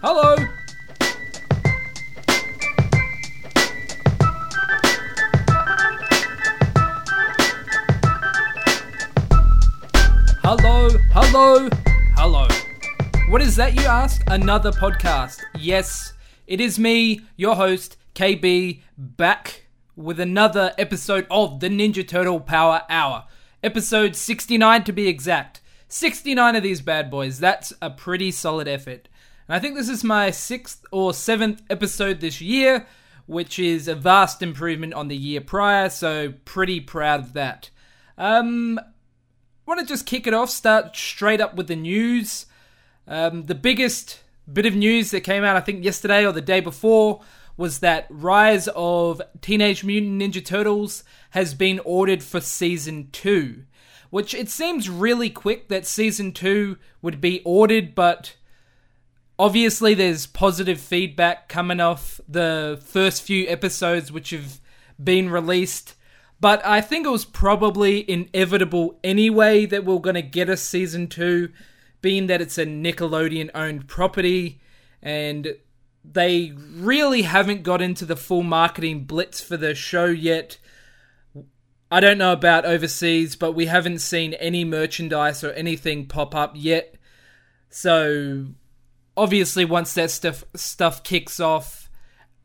Hello. Hello, hello, hello. What is that, you ask? Another podcast. Yes, it is me, your host, KB, back with another episode of the Ninja Turtle Power Hour. Episode 69 to be exact. 69 of these bad boys. That's a pretty solid effort. And I think this is my sixth or seventh episode this year, which is a vast improvement on the year prior, so pretty proud of that. Um, want to just kick it off, start straight up with the news. Um, the biggest bit of news that came out, I think, yesterday or the day before was that Rise of Teenage Mutant Ninja Turtles has been ordered for season 2. Which it seems really quick that season 2 would be ordered, but obviously there's positive feedback coming off the first few episodes which have been released. But I think it was probably inevitable anyway that we're going to get a season 2, being that it's a Nickelodeon owned property and they really haven't got into the full marketing blitz for the show yet. I don't know about overseas, but we haven't seen any merchandise or anything pop up yet. So obviously once that stuff stuff kicks off,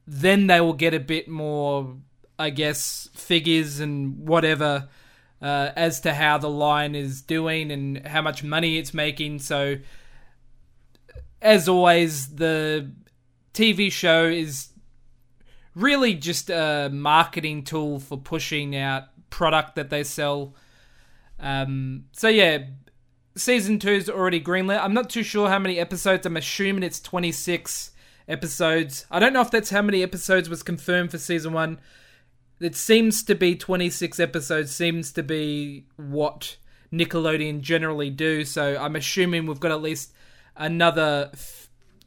then they will get a bit more I guess figures and whatever uh, as to how the line is doing and how much money it's making. So as always, the TV show is really just a marketing tool for pushing out product that they sell. Um, so yeah, season two is already greenlit. I'm not too sure how many episodes. I'm assuming it's 26 episodes. I don't know if that's how many episodes was confirmed for season one. It seems to be 26 episodes. Seems to be what Nickelodeon generally do. So I'm assuming we've got at least another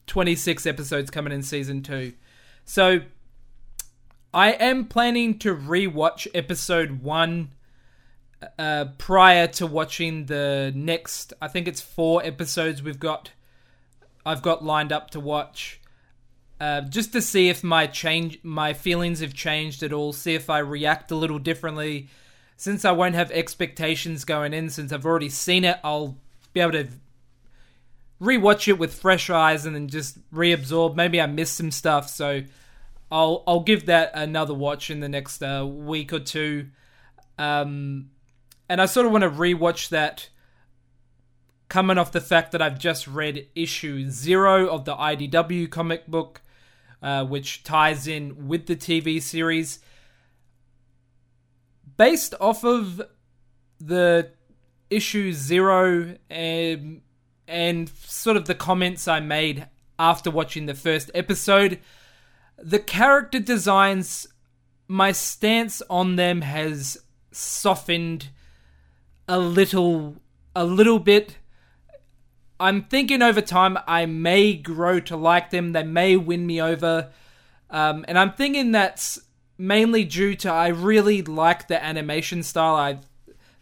26 episodes coming in season 2. So I am planning to rewatch episode 1 uh, prior to watching the next I think it's 4 episodes we've got I've got lined up to watch. Uh, just to see if my change my feelings have changed at all, see if I react a little differently. Since I won't have expectations going in, since I've already seen it, I'll be able to rewatch it with fresh eyes and then just reabsorb. Maybe I missed some stuff, so I'll I'll give that another watch in the next uh, week or two. Um, and I sort of want to rewatch that, coming off the fact that I've just read issue zero of the IDW comic book, uh, which ties in with the TV series. Based off of the issue zero, um, and sort of the comments I made after watching the first episode. The character designs, my stance on them has softened a little, a little bit. I'm thinking over time I may grow to like them. They may win me over, um, and I'm thinking that's mainly due to I really like the animation style. I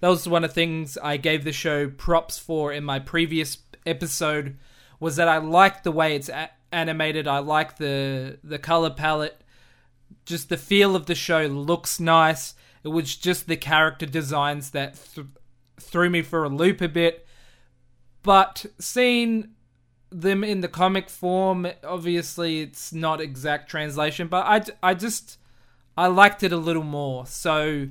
that was one of the things I gave the show props for in my previous episode was that I like the way it's a- animated. I like the the color palette. Just the feel of the show looks nice. It was just the character designs that th- threw me for a loop a bit. But seeing them in the comic form, obviously it's not exact translation, but I, I just I liked it a little more. So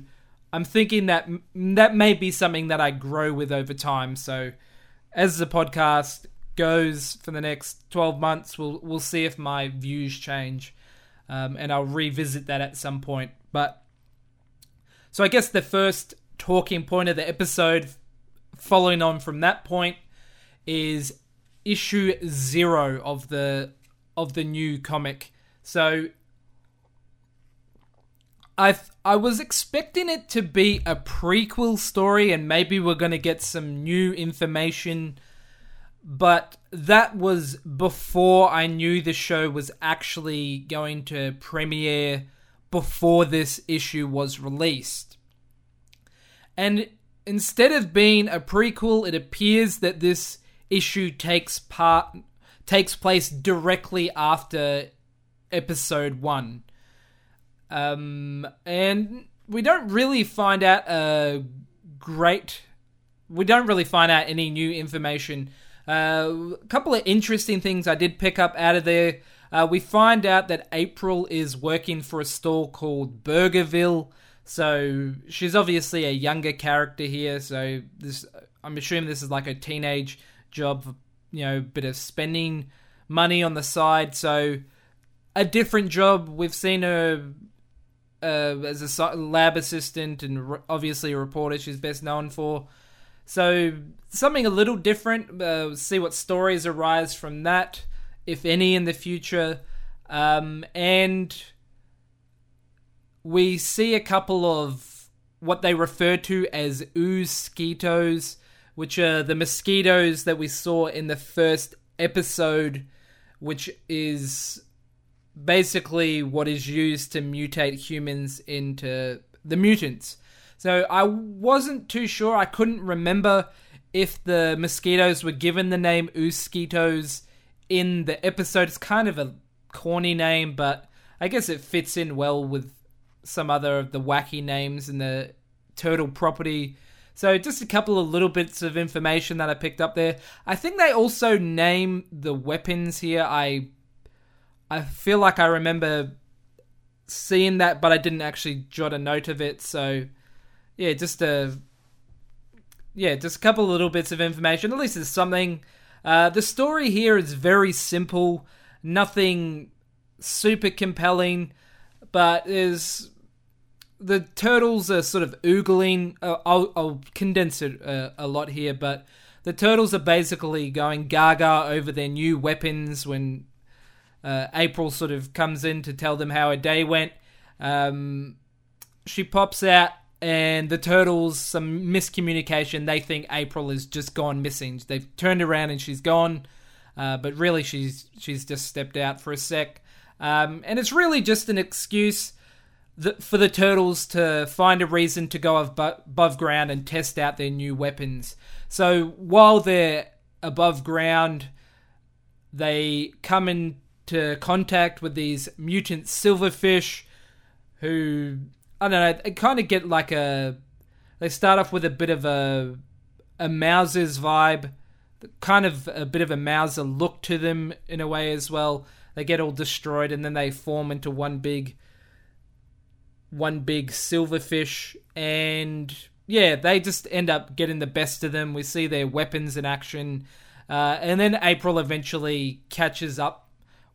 I'm thinking that that may be something that I grow with over time. So as the podcast goes for the next 12 months, we'll we'll see if my views change, um, and I'll revisit that at some point. But so I guess the first talking point of the episode, following on from that point, is issue zero of the of the new comic. So I I was expecting it to be a prequel story and maybe we're going to get some new information but that was before I knew the show was actually going to premiere before this issue was released. And instead of being a prequel, it appears that this issue takes part takes place directly after episode one. Um, and we don't really find out a great. We don't really find out any new information. Uh, a couple of interesting things I did pick up out of there. Uh, we find out that April is working for a store called Burgerville. So she's obviously a younger character here. So this, I'm assuming this is like a teenage job, you know, bit of spending money on the side. So a different job. We've seen her uh, as a lab assistant and obviously a reporter. She's best known for. So something a little different. Uh, see what stories arise from that, if any, in the future. Um, and we see a couple of what they refer to as ooze which are the mosquitoes that we saw in the first episode, which is basically what is used to mutate humans into the mutants. So I wasn't too sure. I couldn't remember if the mosquitoes were given the name Ooskitos in the episode. It's kind of a corny name, but I guess it fits in well with some other of the wacky names in the turtle property. So just a couple of little bits of information that I picked up there. I think they also name the weapons here. I I feel like I remember seeing that, but I didn't actually jot a note of it. So yeah, just a yeah, just a couple of little bits of information. At least it's something. Uh, the story here is very simple, nothing super compelling, but is the turtles are sort of oogling. Uh, I'll, I'll, condense it uh, a lot here, but the turtles are basically going gaga over their new weapons when uh, April sort of comes in to tell them how her day went. Um, she pops out, and the turtles, some miscommunication. They think April has just gone missing. They've turned around and she's gone, uh, but really she's she's just stepped out for a sec. Um, and it's really just an excuse the, for the turtles to find a reason to go above ground and test out their new weapons. So while they're above ground, they come into contact with these mutant silverfish who I don't know, they kind of get like a they start off with a bit of a a Mouser's vibe, kind of a bit of a Mauser look to them in a way as well. They get all destroyed and then they form into one big one big silverfish, and yeah, they just end up getting the best of them. We see their weapons in action, uh, and then April eventually catches up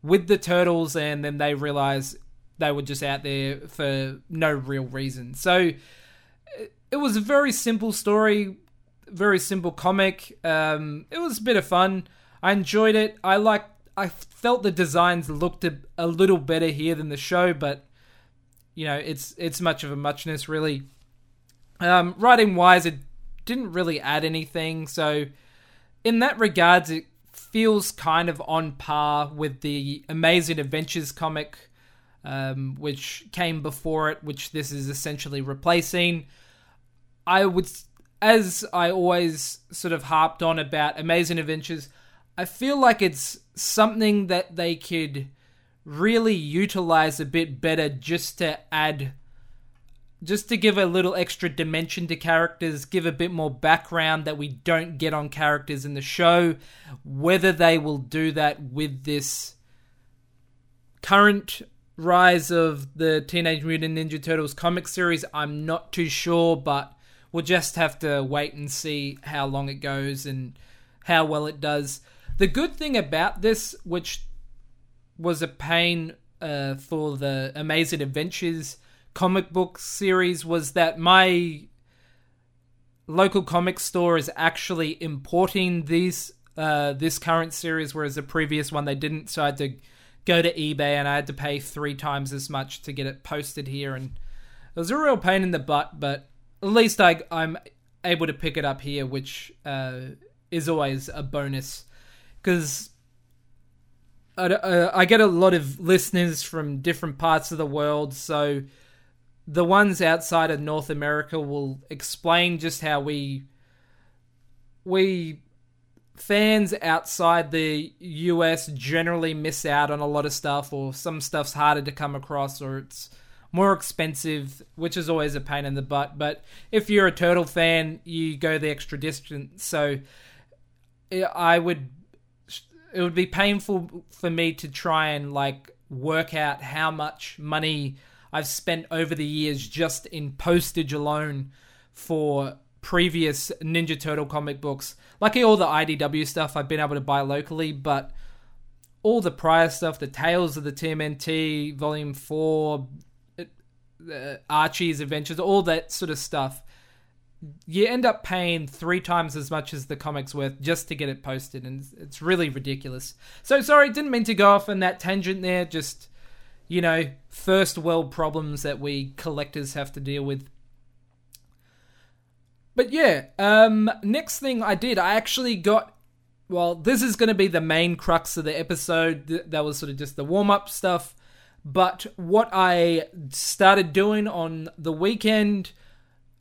with the turtles, and then they realize they were just out there for no real reason. So it was a very simple story, very simple comic. Um, it was a bit of fun. I enjoyed it. I like. I felt the designs looked a, a little better here than the show, but you know, it's it's much of a muchness really. Um, writing wise, it didn't really add anything, so in that regards, it feels kind of on par with the Amazing Adventures comic, um, which came before it, which this is essentially replacing. I would, as I always sort of harped on about Amazing Adventures, I feel like it's something that they could really utilize a bit better just to add just to give a little extra dimension to characters, give a bit more background that we don't get on characters in the show. Whether they will do that with this current rise of the Teenage Mutant Ninja Turtles comic series, I'm not too sure, but we'll just have to wait and see how long it goes and how well it does. The good thing about this, which was a pain uh, for the Amazing Adventures comic book series was that my local comic store is actually importing these uh, this current series, whereas the previous one they didn't. So I had to go to eBay and I had to pay three times as much to get it posted here, and it was a real pain in the butt. But at least I I'm able to pick it up here, which uh, is always a bonus because uh, I get a lot of listeners from different parts of the world, so the ones outside of North America will explain just how we we fans outside the US generally miss out on a lot of stuff, or some stuff's harder to come across, or it's more expensive, which is always a pain in the butt. But if you're a turtle fan, you go the extra distance. So I would, it would be painful for me to try and like work out how much money I've spent over the years just in postage alone for previous Ninja Turtle comic books. Lucky all the IDW stuff I've been able to buy locally, but all the prior stuff, the Tales of the TMNT, Volume 4, uh, Archie's Adventures, all that sort of stuff, you end up paying three times as much as the comic's worth just to get it posted, and it's really ridiculous. So sorry, didn't mean to go off on that tangent there. Just you know, first world problems that we collectors have to deal with. But yeah, um, next thing I did, I actually got. Well, this is going to be the main crux of the episode. That was sort of just the warm up stuff. But what I started doing on the weekend,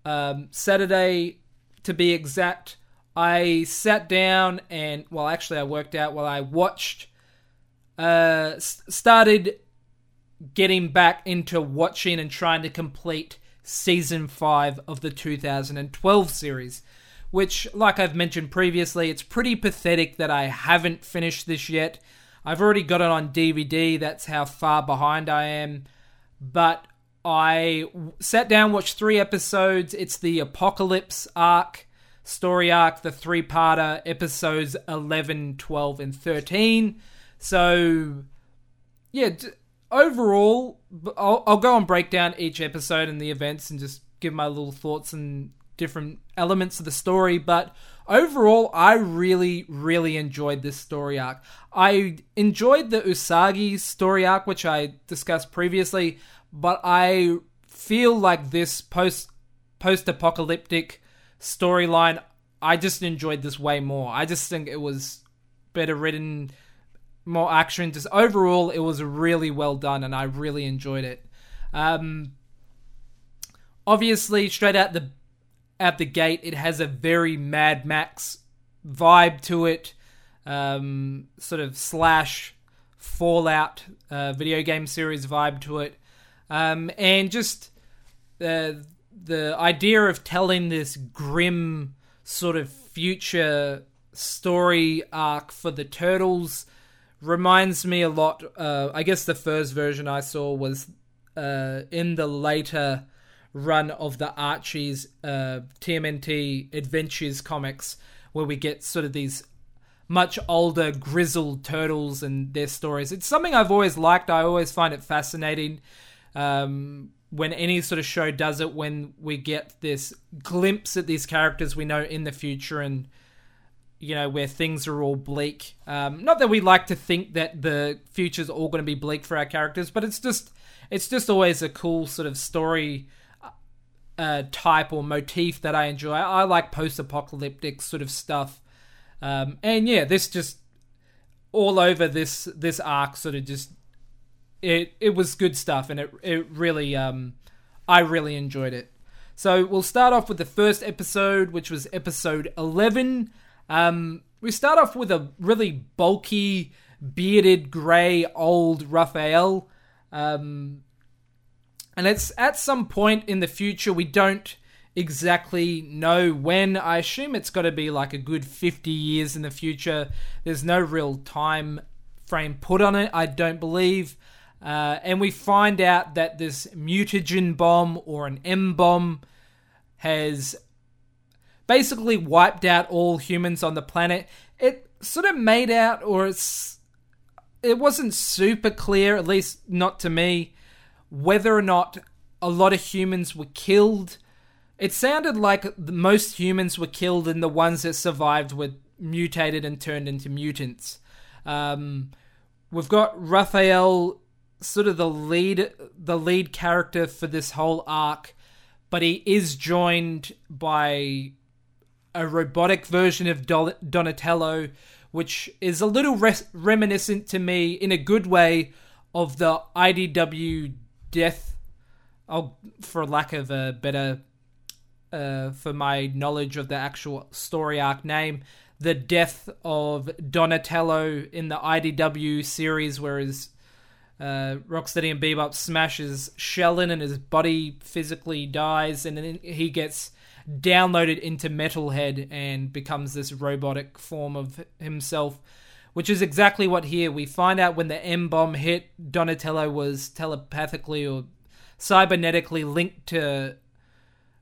um, Saturday to be exact, I sat down and, well, actually, I worked out while I watched, uh, started getting back into watching and trying to complete season 5 of the 2012 series. Which, like I've mentioned previously, it's pretty pathetic that I haven't finished this yet. I've already got it on DVD. That's how far behind I am. But I sat down, watched three episodes. It's the Apocalypse arc, story arc, the three parter, episodes 11, 12, and 13. So, yeah, overall, I'll, I'll go and break down each episode and the events and just give my little thoughts and different elements of the story. But overall, I really, really enjoyed this story arc. I enjoyed the Usagi story arc, which I discussed previously, but I feel like this post post apocalyptic storyline, I just enjoyed this way more. I just think it was better written, more action. Just overall, it was really well done, and I really enjoyed it. Um, obviously, straight out the at the gate, it has a very Mad Max vibe to it, um, sort of slash Fallout uh, video game series vibe to it, um, and just the uh, the idea of telling this grim sort of future story arc for the turtles reminds me a lot. Uh, I guess the first version I saw was uh, in the later run of the Archie's uh, TMNT Adventures comics, where we get sort of these much older, grizzled turtles and their stories. It's something I've always liked. I always find it fascinating um, when any sort of show does it, when we get this glimpse at these characters we know in the future and you know where things are all bleak um, not that we like to think that the future's all going to be bleak for our characters but it's just it's just always a cool sort of story uh, type or motif that I enjoy. I, like post-apocalyptic sort of stuff, um, and yeah, this just all over this this arc sort of just it it was good stuff, and it it really um I really enjoyed it. So we'll start off with the first episode, which was episode eleven. Um, we start off with a really bulky, bearded, grey, old Raphael. Um, and it's at some point in the future, we don't exactly know when. I assume it's got to be like a good 50 years in the future. There's no real time frame put on it, I don't believe. Uh, and we find out that this mutagen bomb or an M bomb has basically wiped out all humans on the planet. It sort of made out, or it's, it wasn't super clear, at least not to me, whether or not a lot of humans were killed. It sounded like most humans were killed, and the ones that survived were mutated and turned into mutants. Um, we've got Raphael, sort of the lead, the lead character for this whole arc, but he is joined by a robotic version of Donatello, which is a little reminiscent to me in a good way of the IDW death oh for lack of a better uh, for my knowledge of the actual story arc name the death of Donatello in the IDW series, where his uh, Rocksteady and Bebop smashes Shell in and his body physically dies, and then he gets downloaded into Metalhead and becomes this robotic form of himself, which is exactly what here we find out when the M bomb hit. Donatello was telepathically or cybernetically linked to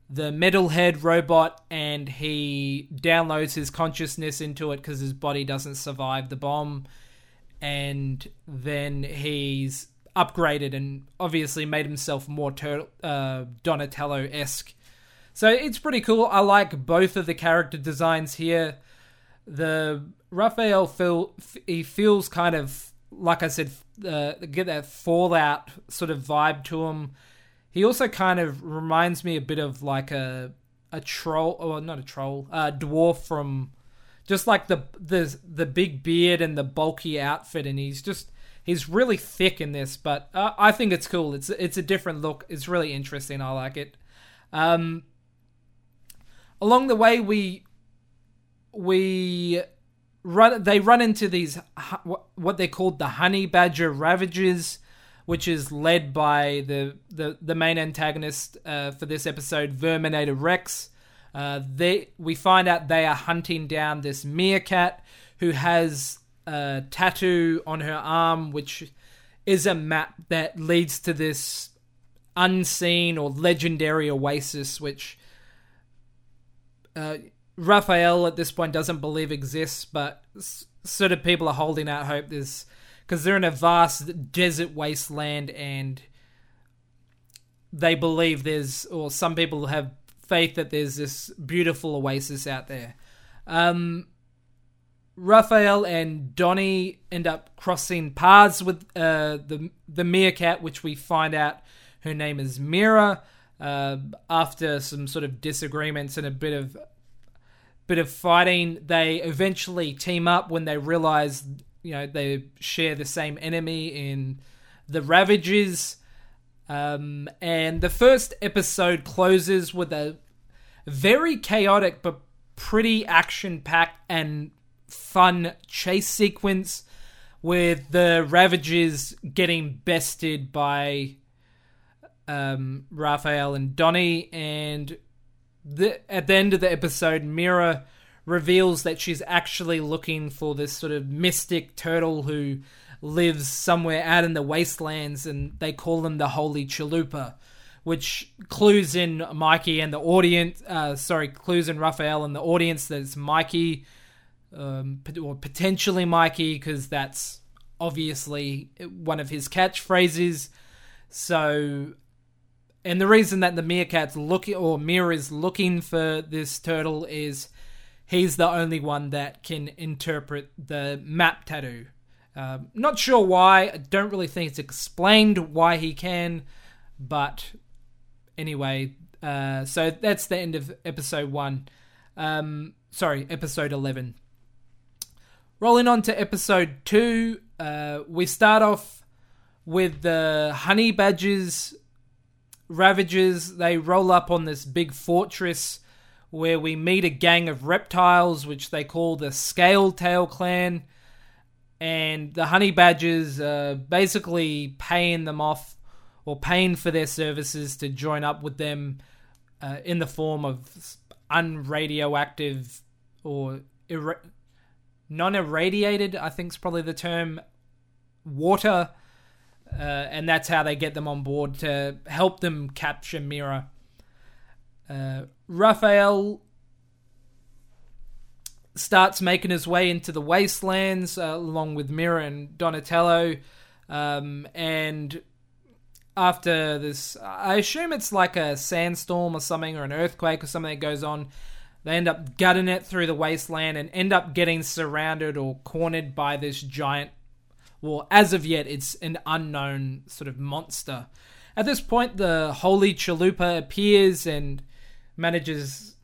the Metalhead robot, and he downloads his consciousness into it because his body doesn't survive the bomb, and then he's upgraded and obviously made himself more tur- uh, Donatello esque so it's pretty cool. I like both of the character designs here. The Raphael feel he feels kind of like I said, uh, get that Fallout sort of vibe to him. He also kind of reminds me a bit of like a a troll, or not a troll, a dwarf from just like the the the big beard and the bulky outfit, and he's just he's really thick in this. But uh, I think it's cool. It's it's a different look. It's really interesting. I like it. Um, along the way we we run they run into these what they called the honey badger ravages which is led by the the, the main antagonist uh, for this episode verminator rex uh, they we find out they are hunting down this meerkat who has a tattoo on her arm which is a map that leads to this unseen or legendary oasis which uh, Raphael at this point doesn't believe exists, but sort of people are holding out hope. There's because they're in a vast desert wasteland, and they believe there's, or some people have faith that there's this beautiful oasis out there. Um, Raphael and Donnie end up crossing paths with uh, the the meerkat, which we find out her name is Mira uh, after some sort of disagreements and a bit of bit of fighting, they eventually team up when they realize you know they share the same enemy in the Ravages. Um, and the first episode closes with a very chaotic but pretty action packed and fun chase sequence with the Ravages getting bested by um, Raphael and Donnie, and the, at the end of the episode, Mira reveals that she's actually looking for this sort of mystic turtle who lives somewhere out in the wastelands, and they call them the Holy Chalupa, which clues in Mikey and the audience. Uh, sorry, clues in Raphael and the audience that it's Mikey, um, or potentially Mikey, because that's obviously one of his catchphrases. So and the reason that the meerkat's looking, or Mir is looking for this turtle is he's the only one that can interpret the map tattoo. Uh, not sure why. I don't really think it's explained why he can, but anyway. Uh, so that's the end of episode one. Um, sorry, episode eleven. Rolling on to episode two, uh, we start off with the honey badgers Ravages, they roll up on this big fortress where we meet a gang of reptiles, which they call the Scale Tail Clan. And the Honey Badgers are basically paying them off or paying for their services to join up with them uh, in the form of unradioactive or ir- non irradiated, I think is probably the term, water uh, and that's how they get them on board to help them capture Mira. Uh, Raphael starts making his way into the wastelands uh, along with Mira and Donatello. Um, and after this, I assume it's like a sandstorm or something, or an earthquake or something that goes on. They end up gutting it through the wasteland and end up getting surrounded or cornered by this giant well, as of yet, it's an unknown sort of monster. At this point, the Holy Chalupa appears and manages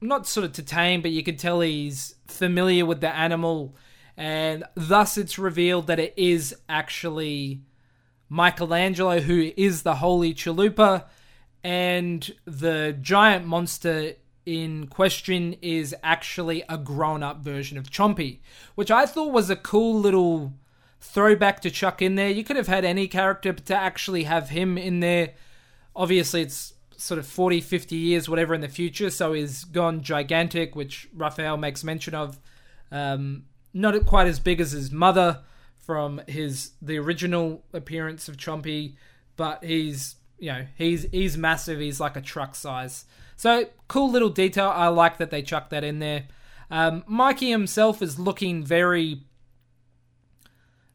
not sort of to tame, but you can tell he's familiar with the animal, and thus it's revealed that it is actually Michelangelo who is the Holy Chalupa, and the giant monster in question is actually a grown up version of Chompy, which I thought was a cool little throwback to chuck in there. You could have had any character, but to actually have him in there, obviously it's sort of 40, 50 years, whatever in the future, so he's gone gigantic, which Raphael makes mention of. Um, not quite as big as his mother from his the original appearance of Chompy, but he's you know he's he's massive. He's like a truck size. So cool little detail. I like that they chucked that in there. Um, Mikey himself is looking very.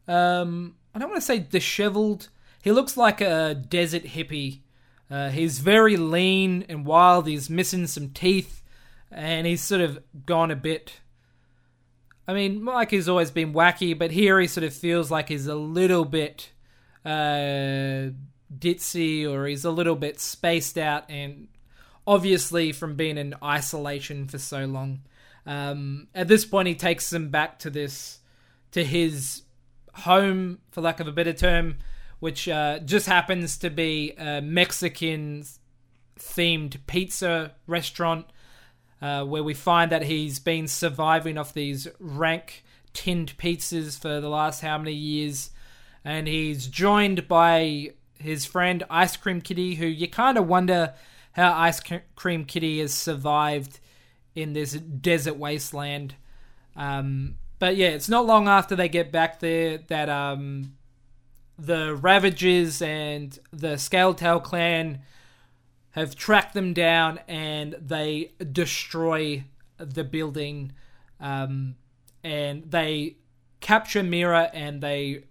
Um, I don't want to say disheveled. He looks like a desert hippie. Uh, he's very lean and wild. He's missing some teeth, and he's sort of gone a bit. I mean, Mike has always been wacky, but here he sort of feels like he's a little bit uh, ditzy, or he's a little bit spaced out, and obviously from being in isolation for so long. Um, at this point, he takes them back to this, to his home, for lack of a better term, which uh, just happens to be a Mexican themed pizza restaurant. Uh, where we find that he's been surviving off these rank tinned pizzas for the last how many years, and he's joined by his friend Ice Cream Kitty, who you kind of wonder how Ice Cream Kitty has survived in this desert wasteland. Um, but yeah, it's not long after they get back there that um, the Ravagers and the Scaletail clan have tracked them down and they destroy the building. Um, and they capture Mira and they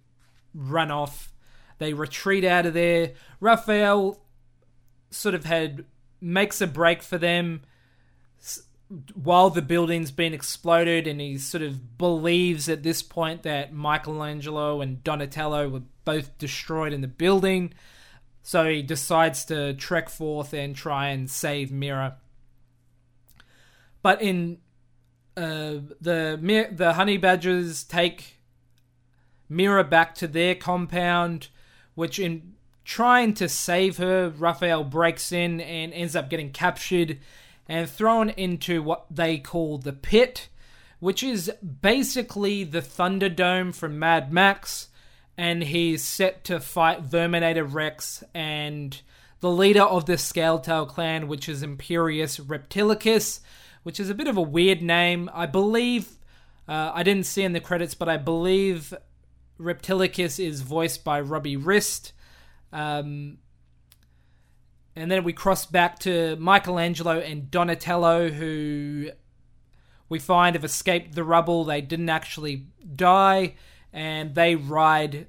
run off. They retreat out of there. Raphael sort of had makes a break for them while the building's been exploded and he sort of believes at this point that Michelangelo and Donatello were both destroyed in the building. So he decides to trek forth and try and save Mira. But in uh, the the honey badgers take Mira back to their compound, which in trying to save her, Raphael breaks in and ends up getting captured and thrown into what they call the pit, which is basically the Thunderdome from Mad Max and he's set to fight Verminator Rex and the leader of the Scaletail clan, which is Imperius Reptilicus, which is a bit of a weird name. I believe, uh, I didn't see in the credits, but I believe Reptilicus is voiced by Robbie Rist. Um, and then we cross back to Michelangelo and Donatello, who we find have escaped the rubble. They didn't actually die and they ride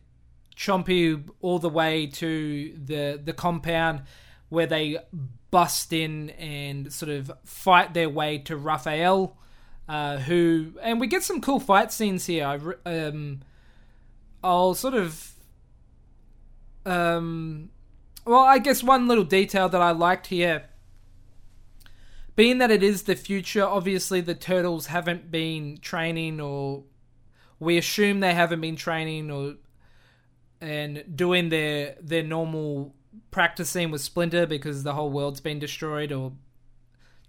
Chompy all the way to the the compound where they bust in and sort of fight their way to Raphael, uh, who and we get some cool fight scenes here. I um, I'll sort of um, well, I guess one little detail that I liked here. Being that it is the future, obviously the turtles haven't been training or we assume they haven't been training or and doing their their normal practicing with Splinter because the whole world's been destroyed or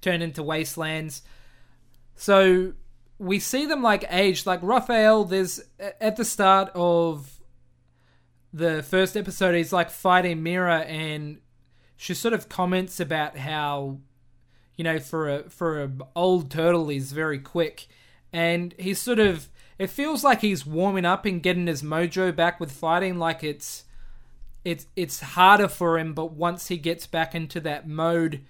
turned into wastelands. So we see them like aged. Like Raphael, there's at the start of the first episode, he's like fighting Mira, and she sort of comments about how, you know, for a for a old turtle, he's very quick, and he's sort of it feels like he's warming up and getting his mojo back with fighting. Like it's it's it's harder for him, but once he gets back into that mode,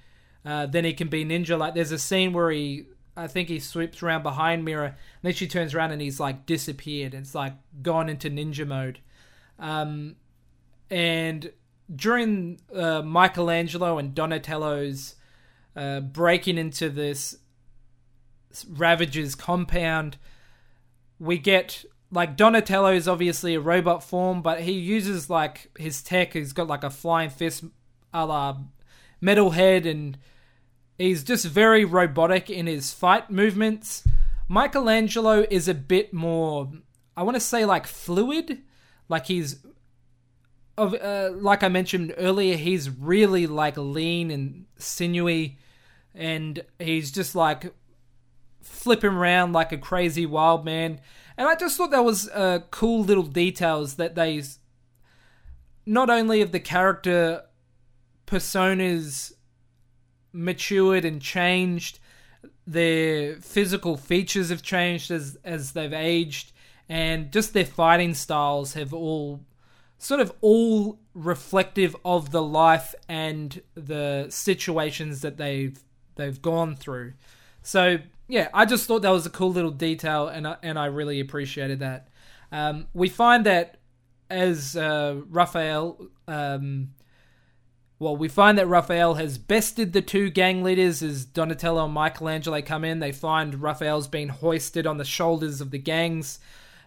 uh, then he can be ninja. Like there's a scene where he, I think he sweeps around behind Mira, and then she turns around and he's like disappeared. It's like gone into ninja mode. Um, and during uh, Michelangelo and Donatello's uh, breaking into this Ravager's compound, we get like Donatello is obviously a robot form, but he uses like his tech. He's got like a flying fist, a la Metalhead, and he's just very robotic in his fight movements. Michelangelo is a bit more, I want to say, like fluid. Like he's, uh, like I mentioned earlier, he's really like lean and sinewy. and he's just like flipping around like a crazy wild man. And I just thought that was uh, cool little details that they not only of the character personas matured and changed, their physical features have changed as as they've aged, and just their fighting styles have all sort of all reflective of the life and the situations that they've they've gone through. So yeah, I just thought that was a cool little detail, and I, and I really appreciated that. Um, we find that as uh, Raphael, um, well, we find that Raphael has bested the two gang leaders as Donatello and Michelangelo come in. They find Raphael's been hoisted on the shoulders of the gangs,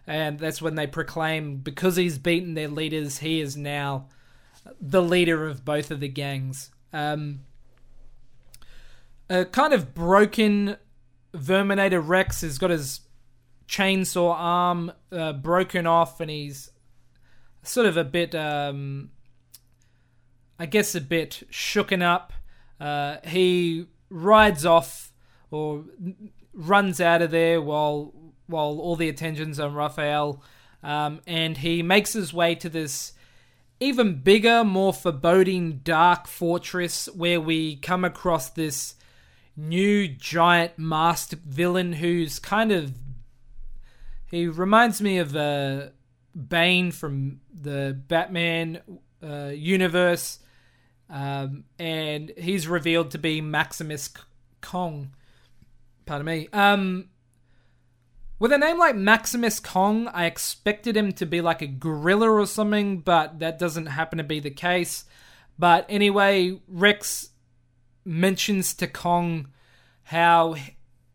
and that's when they proclaim because he's beaten their leaders, he is now the leader of both of the gangs. Um, a kind of broken Verminator Rex has got his chainsaw arm uh, broken off, and he's sort of a bit, um, I guess, a bit shooken up. Uh, he rides off or runs out of there while while all the attention's on Raphael, um, and he makes his way to this even bigger, more foreboding, dark fortress where we come across this new giant masked villain who's kind of he reminds me of uh, Bane from the Batman uh, universe, um, and he's revealed to be Maximus Kong. Pardon me. Um, with a name like Maximus Kong, I expected him to be like a gorilla or something, but that doesn't happen to be the case. But anyway, Rex mentions to Kong how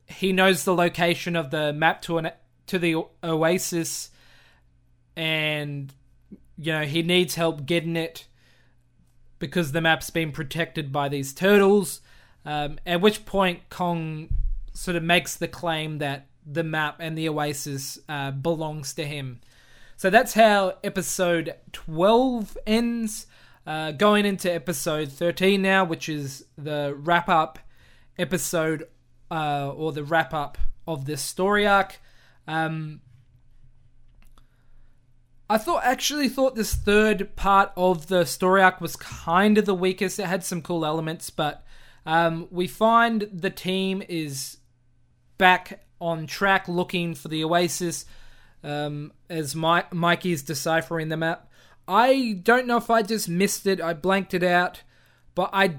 he knows the location of the map to an to the oasis and you know he needs help getting it because the map's been protected by these turtles um, at which point kong sort of makes the claim that the map and the oasis uh, belongs to him. So that's how episode 12 ends uh, going into episode 13 now, which is the wrap up episode uh, or the wrap up of this story arc. Um, I thought actually thought this third part of the story arc was kind of the weakest. It had some cool elements, but um, we find the team is back on track looking for the Oasis um, as My- Mikey's deciphering the map. I don't know if I just missed it. I blanked it out, but I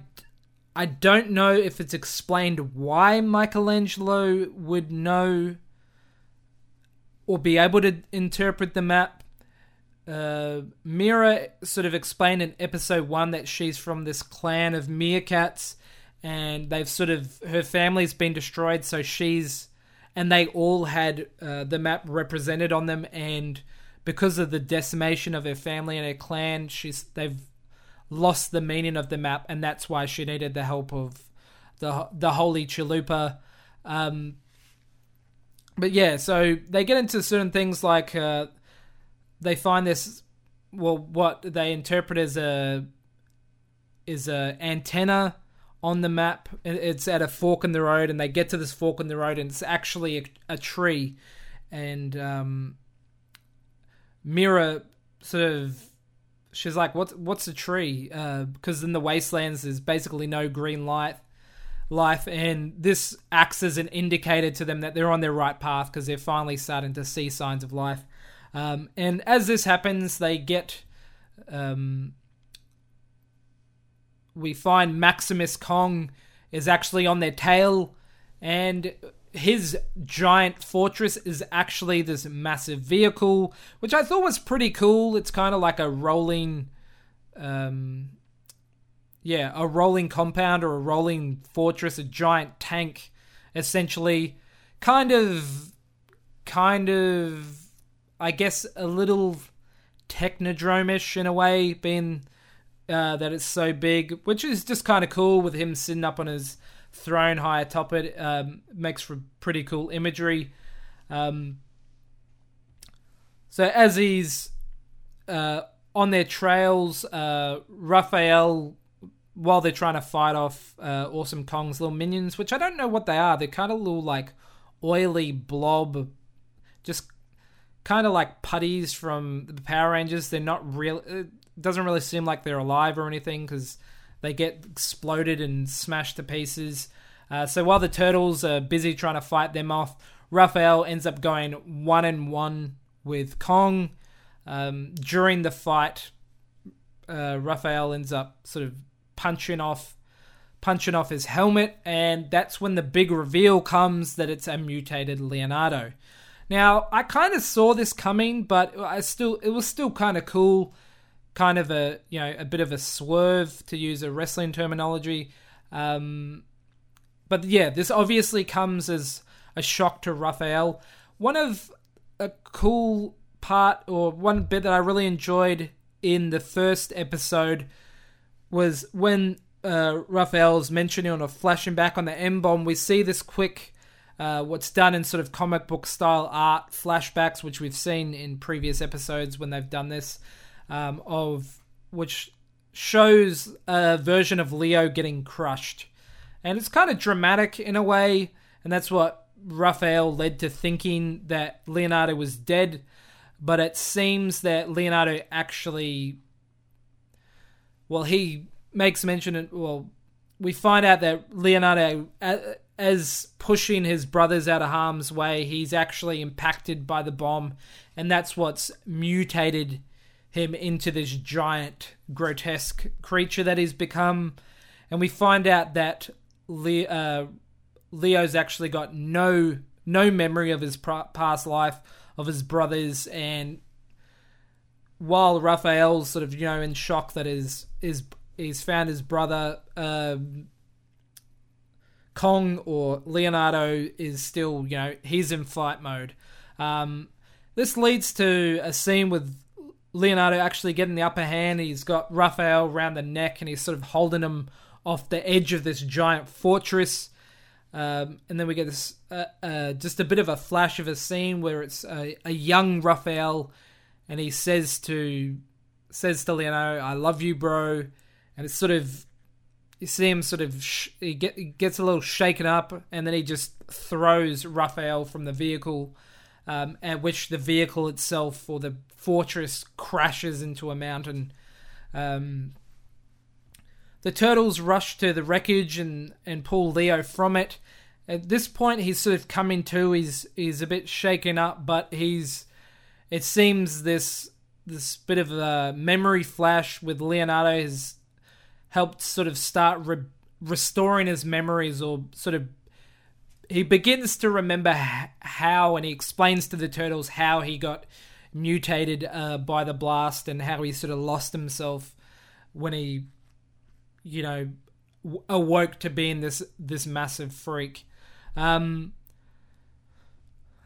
I don't know if it's explained why Michelangelo would know or be able to interpret the map. Uh, Mira sort of explained in episode one that she's from this clan of meerkats, and they've sort of her family's been destroyed, so she's and they all had uh, the map represented on them, and because of the decimation of her family and her clan, she's they've lost the meaning of the map, and that's why she needed the help of the the Holy Chalupa. Um, but yeah, so they get into certain things like uh, they find this, well, what they interpret as a is a antenna on the map. It's at a fork in the road, and they get to this fork in the road, and it's actually a, a tree. And um, Mira sort of she's like, "What's what's a tree?" Uh, because in the wastelands there's basically no green light life, and this acts as an indicator to them that they're on their right path because they're finally starting to see signs of life. Um, and as this happens, they get. Um, we find Maximus Kong is actually on their tail, and his giant fortress is actually this massive vehicle, which I thought was pretty cool. It's kind of like a rolling, um, yeah, a rolling compound or a rolling fortress, a giant tank, essentially. Kind of, kind of, I guess, a little technodrome-ish in a way, being uh, that it's so big, which is just kind of cool with him sitting up on his throne high atop it. Um, makes for pretty cool imagery. Um, so as he's uh, on their trails, uh, Raphael while they're trying to fight off uh, Awesome Kong's little minions, which I don't know what they are. They're kind of little like oily blob, just kind of like putties from the Power Rangers. They're not real. It doesn't really seem like they're alive or anything because they get exploded and smashed to pieces. Uh, so while the turtles are busy trying to fight them off, Raphael ends up going one and one with Kong. Um, during the fight, uh, Raphael ends up sort of punching off punching off his helmet, and that's when the big reveal comes that it's a mutated Leonardo. Now, I kind of saw this coming, but I still it was still kind of cool, kind of a you know a bit of a swerve to use a wrestling terminology. Um, but yeah, this obviously comes as a shock to Raphael. One of a cool part or one bit that I really enjoyed in the first episode was when uh, Raphael's mentioning on a flashing back on the M bomb. We see this quick, uh, what's done in sort of comic book style art flashbacks, which we've seen in previous episodes when they've done this, um, of which shows a version of Leo getting crushed, and it's kind of dramatic in a way, and that's what Raphael led to thinking that Leonardo was dead. But it seems that Leonardo actually well, he makes mention, of, well, we find out that Leonardo, as pushing his brothers out of harm's way, he's actually impacted by the bomb, and that's what's mutated him into this giant, grotesque creature that he's become. And we find out that Le- uh, Leo's actually got no no memory of his past life, of his brothers, and while Raphael's sort of you know in shock that his his he's found his brother um, Kong or Leonardo is still you know he's in fight mode. Um, this leads to a scene with Leonardo actually getting the upper hand. He's got Raphael around the neck and he's sort of holding him off the edge of this giant fortress. Um, and then we get this uh, uh, just a bit of a flash of a scene where it's a, a young Raphael and he says to says to Leonardo, "I love you, bro," and it's sort of you see him sort of sh- he, get, he gets a little shaken up, and then he just throws Raphael from the vehicle, um, at which the vehicle itself or the fortress crashes into a mountain. Um, the turtles rush to the wreckage and, and pull Leo from it. At this point, he's sort of coming to. He's he's a bit shaken up, but he's it seems this this bit of a memory flash with Leonardo has helped sort of start re- restoring his memories or sort of he begins to remember how and he explains to the turtles how he got mutated uh, by the blast and how he sort of lost himself when he you know awoke to being this this massive freak um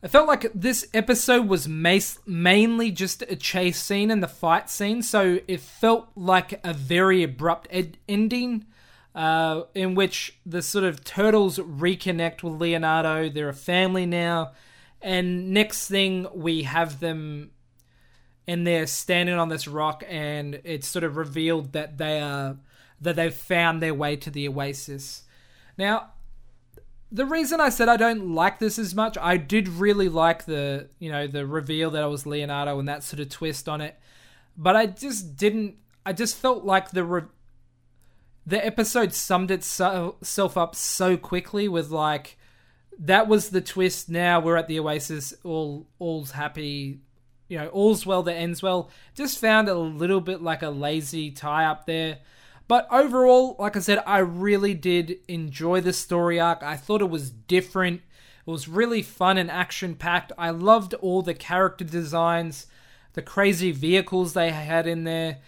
I felt like this episode was mas- mainly just a chase scene and the fight scene, so it felt like a very abrupt ed- ending. Uh, in which the sort of turtles reconnect with Leonardo. They're a family now, and next thing we have them, and they're standing on this rock, and it's sort of revealed that they are that they've found their way to the oasis. Now, the reason I said I don't like this as much, I did really like the you know the reveal that I was Leonardo and that sort of twist on it, but I just didn't. I just felt like the re- the episode summed itself up so quickly with like that was the twist. Now we're at the Oasis. All all's happy. You know, all's well that ends well. Just found a little bit like a lazy tie up there. But overall, like I said, I really did enjoy the story arc. I thought it was different. It was really fun and action packed. I loved all the character designs, the crazy vehicles they had in there.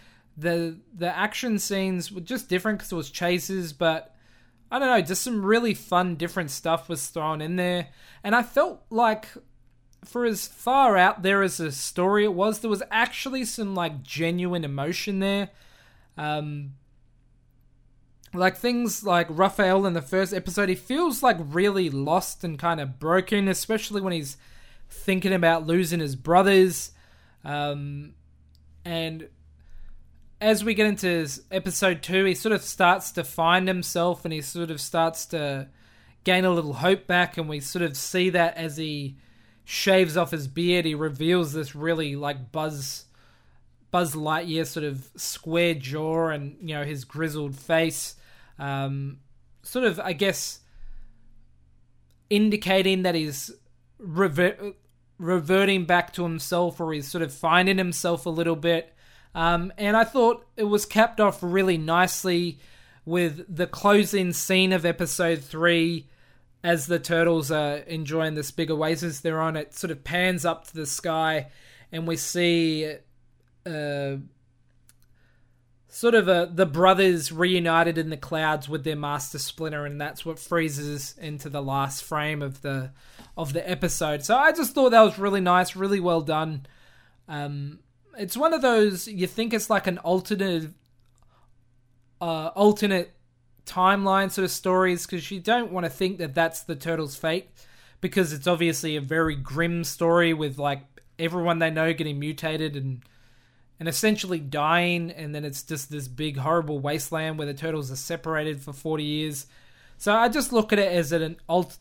The the action scenes were just different because it was chases, but I don't know, just some really fun, different stuff was thrown in there. And I felt like for as far out there as the story it was, there was actually some like genuine emotion there. Um, like things like Raphael in the first episode, he feels like really lost and kind of broken, especially when he's thinking about losing his brothers. Um, and as we get into episode two, he sort of starts to find himself and he sort of starts to gain a little hope back. And we sort of see that as he shaves off his beard, he reveals this really like Buzz. Buzz Lightyear sort of square jaw and you know his grizzled face, um, sort of I guess indicating that he's revert, reverting back to himself or he's sort of finding himself a little bit. Um, and I thought it was capped off really nicely with the closing scene of episode three as the turtles are enjoying this big oasis they're on. It sort of pans up to the sky and we see uh, sort of a, the brothers reunited in the clouds with their master splinter and that's what freezes into the last frame of the of the episode so i just thought that was really nice really well done um, it's one of those you think it's like an alternate uh, alternate timeline sort of stories because you don't want to think that that's the turtles fate because it's obviously a very grim story with like everyone they know getting mutated and and essentially dying, and then it's just this big horrible wasteland where the turtles are separated for 40 years. So I just look at it as an alt-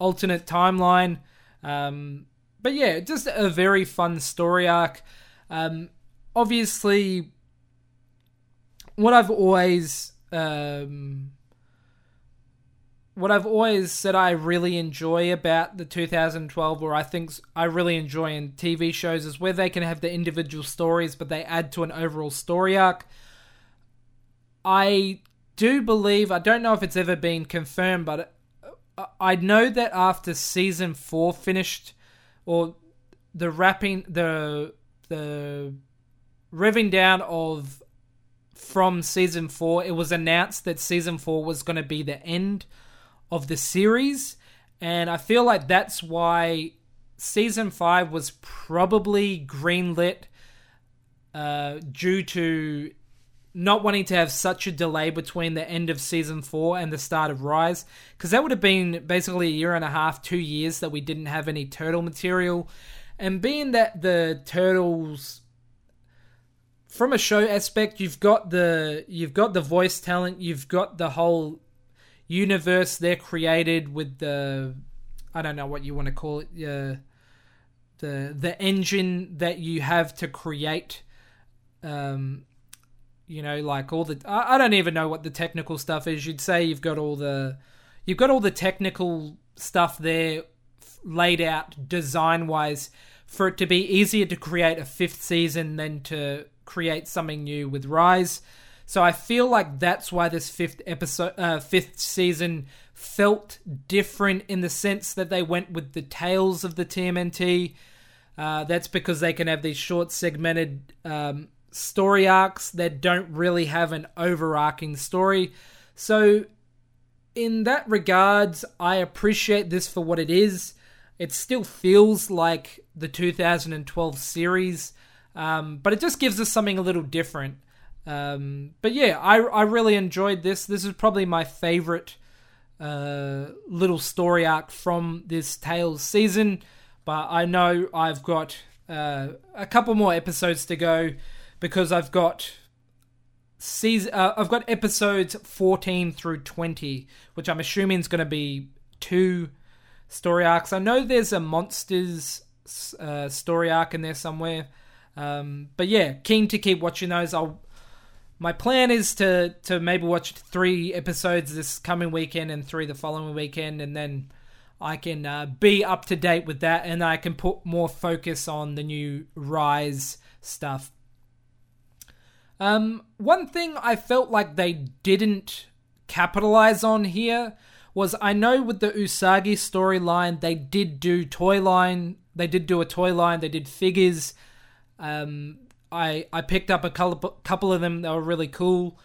alternate timeline. Um, but yeah, just a very fun story arc. Um, obviously, what I've always um, what I've always said I really enjoy about the 2012, or I think I really enjoy in TV shows, is where they can have the individual stories, but they add to an overall story arc. I do believe, I don't know if it's ever been confirmed, but I know that after season four finished, or the wrapping, the the revving down of from season four, it was announced that season four was going to be the end of the series. And I feel like that's why season five was probably greenlit uh, due to not wanting to have such a delay between the end of season four and the start of Rise, because that would have been basically a year and a half, two years that we didn't have any turtle material. And being that the turtles, from a show aspect, you've got the you've got the voice talent, you've got the whole universe they're created with the I don't know what you want to call it uh, the the engine that you have to create um you know like all the I, I don't even know what the technical stuff is. You'd say you've got all the you've got all the technical stuff there laid out design wise for it to be easier to create a fifth season than to create something new with rise so I feel like that's why this fifth episode, uh, fifth season felt different in the sense that they went with the tales of the TMNT. Uh, that's because they can have these short segmented um, story arcs that don't really have an overarching story. So, in that regards, I appreciate this for what it is. It still feels like the 2012 series, um, but it just gives us something a little different. Um, but yeah, I I really enjoyed this. This is probably my favorite uh, little story arc from this Tales season. But I know I've got uh, a couple more episodes to go because I've got season. Uh, I've got episodes fourteen through twenty, which I'm assuming is going to be two story arcs. I know there's a monsters uh, story arc in there somewhere. Um, but yeah, keen to keep watching those. I'll my plan is to to maybe watch three episodes this coming weekend and three the following weekend, and then I can uh, be up to date with that, and I can put more focus on the new Rise stuff. Um, one thing I felt like they didn't capitalize on here was I know with the Usagi storyline they did do toy line, they did do a toy line, they did figures. Um, I I picked up a couple of them that were really cool.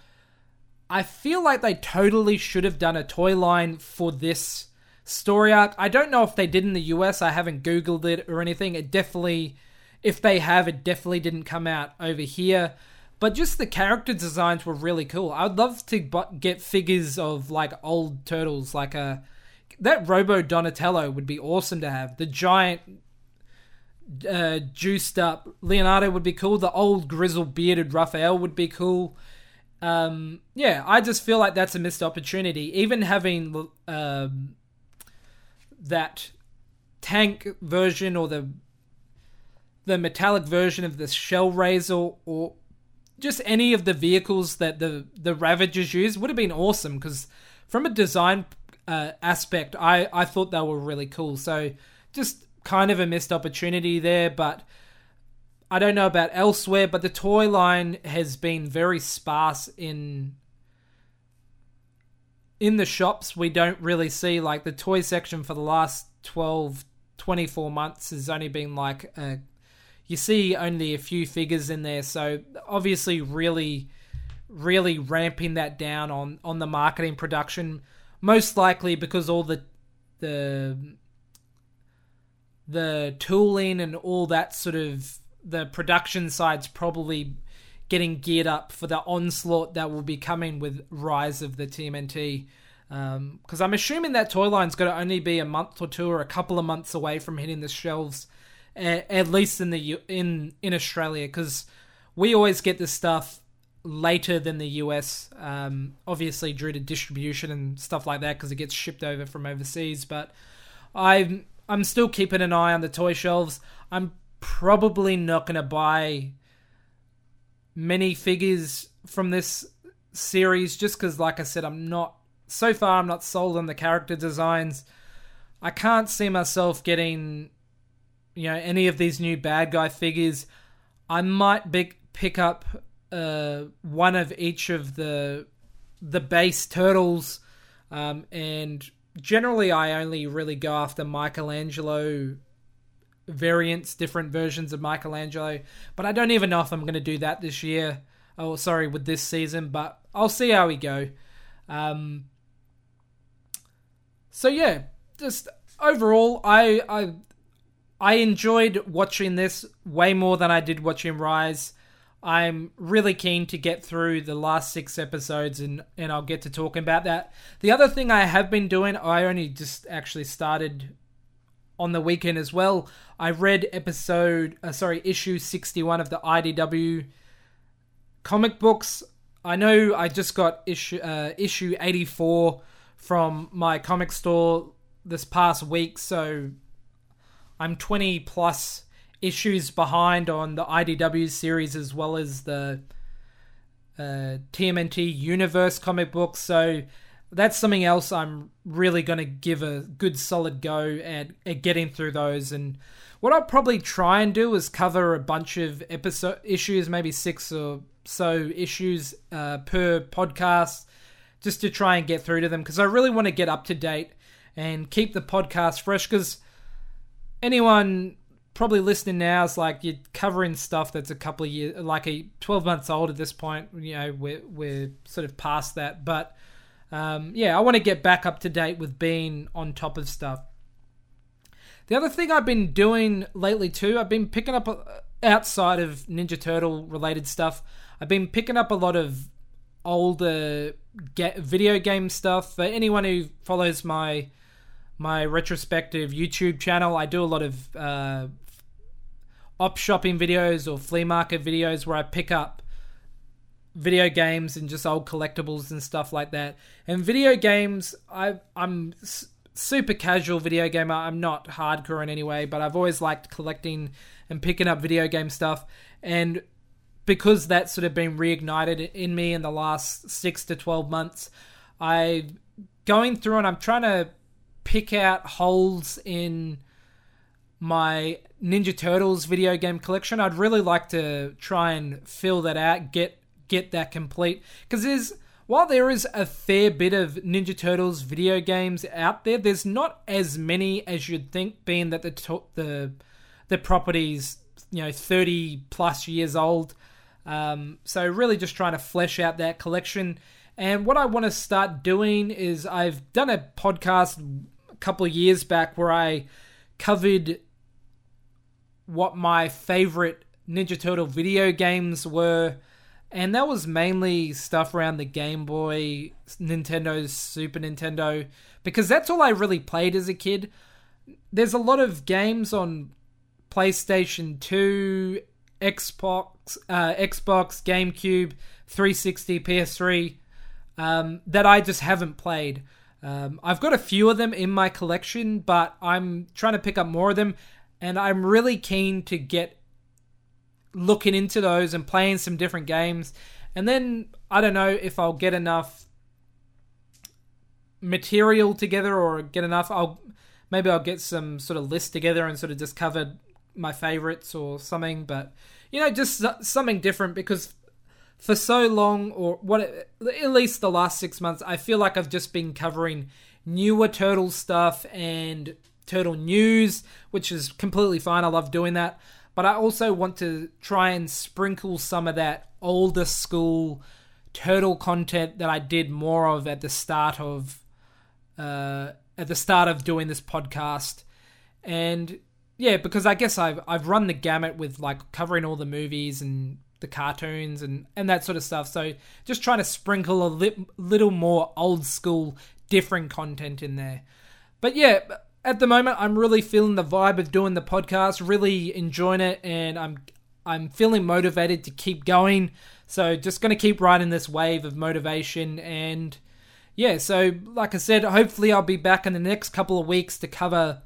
I feel like they totally should have done a toy line for this story arc. I don't know if they did in the US. I haven't googled it or anything. It definitely if they have it definitely didn't come out over here. But just the character designs were really cool. I'd love to get figures of like old turtles like a that Robo Donatello would be awesome to have. The giant uh, juiced up Leonardo would be cool. The old grizzled bearded Raphael would be cool. Um, yeah, I just feel like that's a missed opportunity. Even having um, that tank version or the the metallic version of the Shellraiser or just any of the vehicles that the the Ravagers use would have been awesome because from a design uh, aspect, I I thought they were really cool. So just kind of a missed opportunity there, but I don't know about elsewhere. But the toy line has been very sparse in in the shops. We don't really see like the toy section for the last 12 24 months has only been like a you see only a few figures in there. So obviously, really, really ramping that down on on the marketing production. Most likely because all the the the tooling and all that sort of the production side's probably getting geared up for the onslaught that will be coming with Rise of the TMNT. Because um, I'm assuming that toy line's going to only be a month or two or a couple of months away from hitting the shelves at, least in the in in Australia, because we always get this stuff later than the US, um, obviously due to distribution and stuff like that, because it gets shipped over from overseas. But I'm I'm still keeping an eye on the toy shelves. I'm probably not going to buy many figures from this series just because, like I said, I'm not so far. I'm not sold on the character designs. I can't see myself getting you know any of these new bad guy figures, I might be- pick up uh, one of each of the the base turtles, um, and generally I only really go after Michelangelo variants, different versions of Michelangelo. But I don't even know if I'm going to do that this year. Oh, sorry, with this season, but I'll see how we go. Um, so yeah, just overall, I I I enjoyed watching this way more than I did watching Rise. I'm really keen to get through the last six episodes and, and I'll get to talking about that. The other thing I have been doing, I only just actually started on the weekend as well. I read episode, uh, sorry, issue 61 of the IDW comic books. I know I just got issue uh, issue 84 from my comic store this past week, so I'm 20 plus issues behind on the IDW series as well as the uh, TMNT Universe comic books. So that's something else I'm really going to give a good solid go at, at getting through those. And what I'll probably try and do is cover a bunch of episode issues, maybe six or so issues uh, per podcast, just to try and get through to them because I really want to get up to date and keep the podcast fresh because anyone probably listening now is like you're covering stuff that's a couple of years, like a 12 months old at this point. You know, we're, we're sort of past that. But um, yeah, I want to get back up to date with being on top of stuff. The other thing I've been doing lately too, I've been picking up uh, outside of Ninja Turtle related stuff. I've been picking up a lot of older video game stuff. For anyone who follows my my retrospective YouTube channel. I do a lot of uh, op shopping videos or flea market videos where I pick up video games and just old collectibles and stuff like that. And video games, I I'm super casual video gamer. I'm not hardcore in any way, but I've always liked collecting and picking up video game stuff. And because that's sort of been reignited in me in the last six to twelve months, I going through and I'm trying to pick out holes in my Ninja Turtles video game collection. I'd really like to try and fill that out, get get that complete because there's while there is a fair bit of Ninja Turtles video games out there, there's not as many as you'd think. Being that the to- the the property's you know 30 plus years old, um, so really just trying to flesh out that collection. And what I want to start doing is I've done a podcast a couple of years back where I covered what my favorite Ninja Turtle video games were. And that was mainly stuff around the Game Boy, Nintendo, Super Nintendo, because that's all I really played as a kid. There's a lot of games on PlayStation 2, Xbox, uh, Xbox, GameCube, 360, PS3 um, that I just haven't played. Um, I've got a few of them in my collection, but I'm trying to pick up more of them, and I'm really keen to get looking into those and playing some different games. And then I don't know if I'll get enough material together or get enough. I'll maybe I'll get some sort of list together and sort of just cover my favorites or something. But you know, just something different because for so long, or what, at least the last six months, I feel like I've just been covering newer turtle stuff and turtle news, which is completely fine. I love doing that. But I also want to try and sprinkle some of that older school turtle content that I did more of at the start of uh, at the start of doing this podcast, and yeah, because I guess I've I've run the gamut with like covering all the movies and the cartoons and and that sort of stuff. So just trying to sprinkle a li- little more old school, different content in there. But yeah, at the moment, I'm really feeling the vibe of doing the podcast, really enjoying it, and I'm I'm feeling motivated to keep going. So just going to keep riding this wave of motivation and yeah, so like I said, hopefully I'll be back in the next couple of weeks to cover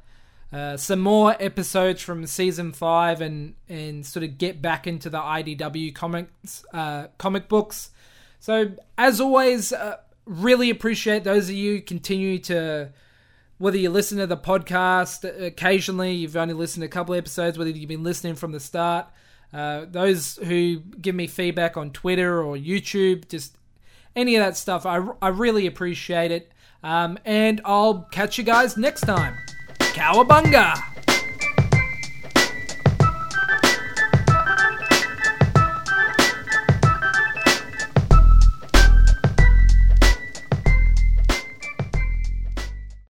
uh, some more episodes from season five and and sort of get back into the IDW comics uh, comic books. So as always, uh, really appreciate those of you continue to whether you listen to the podcast occasionally, you've only listened to a couple episodes, whether you've been listening from the start. Uh, those who give me feedback on Twitter or YouTube, just any of that stuff. I, I really appreciate it. Um, and I'll catch you guys next time. Cowabunga!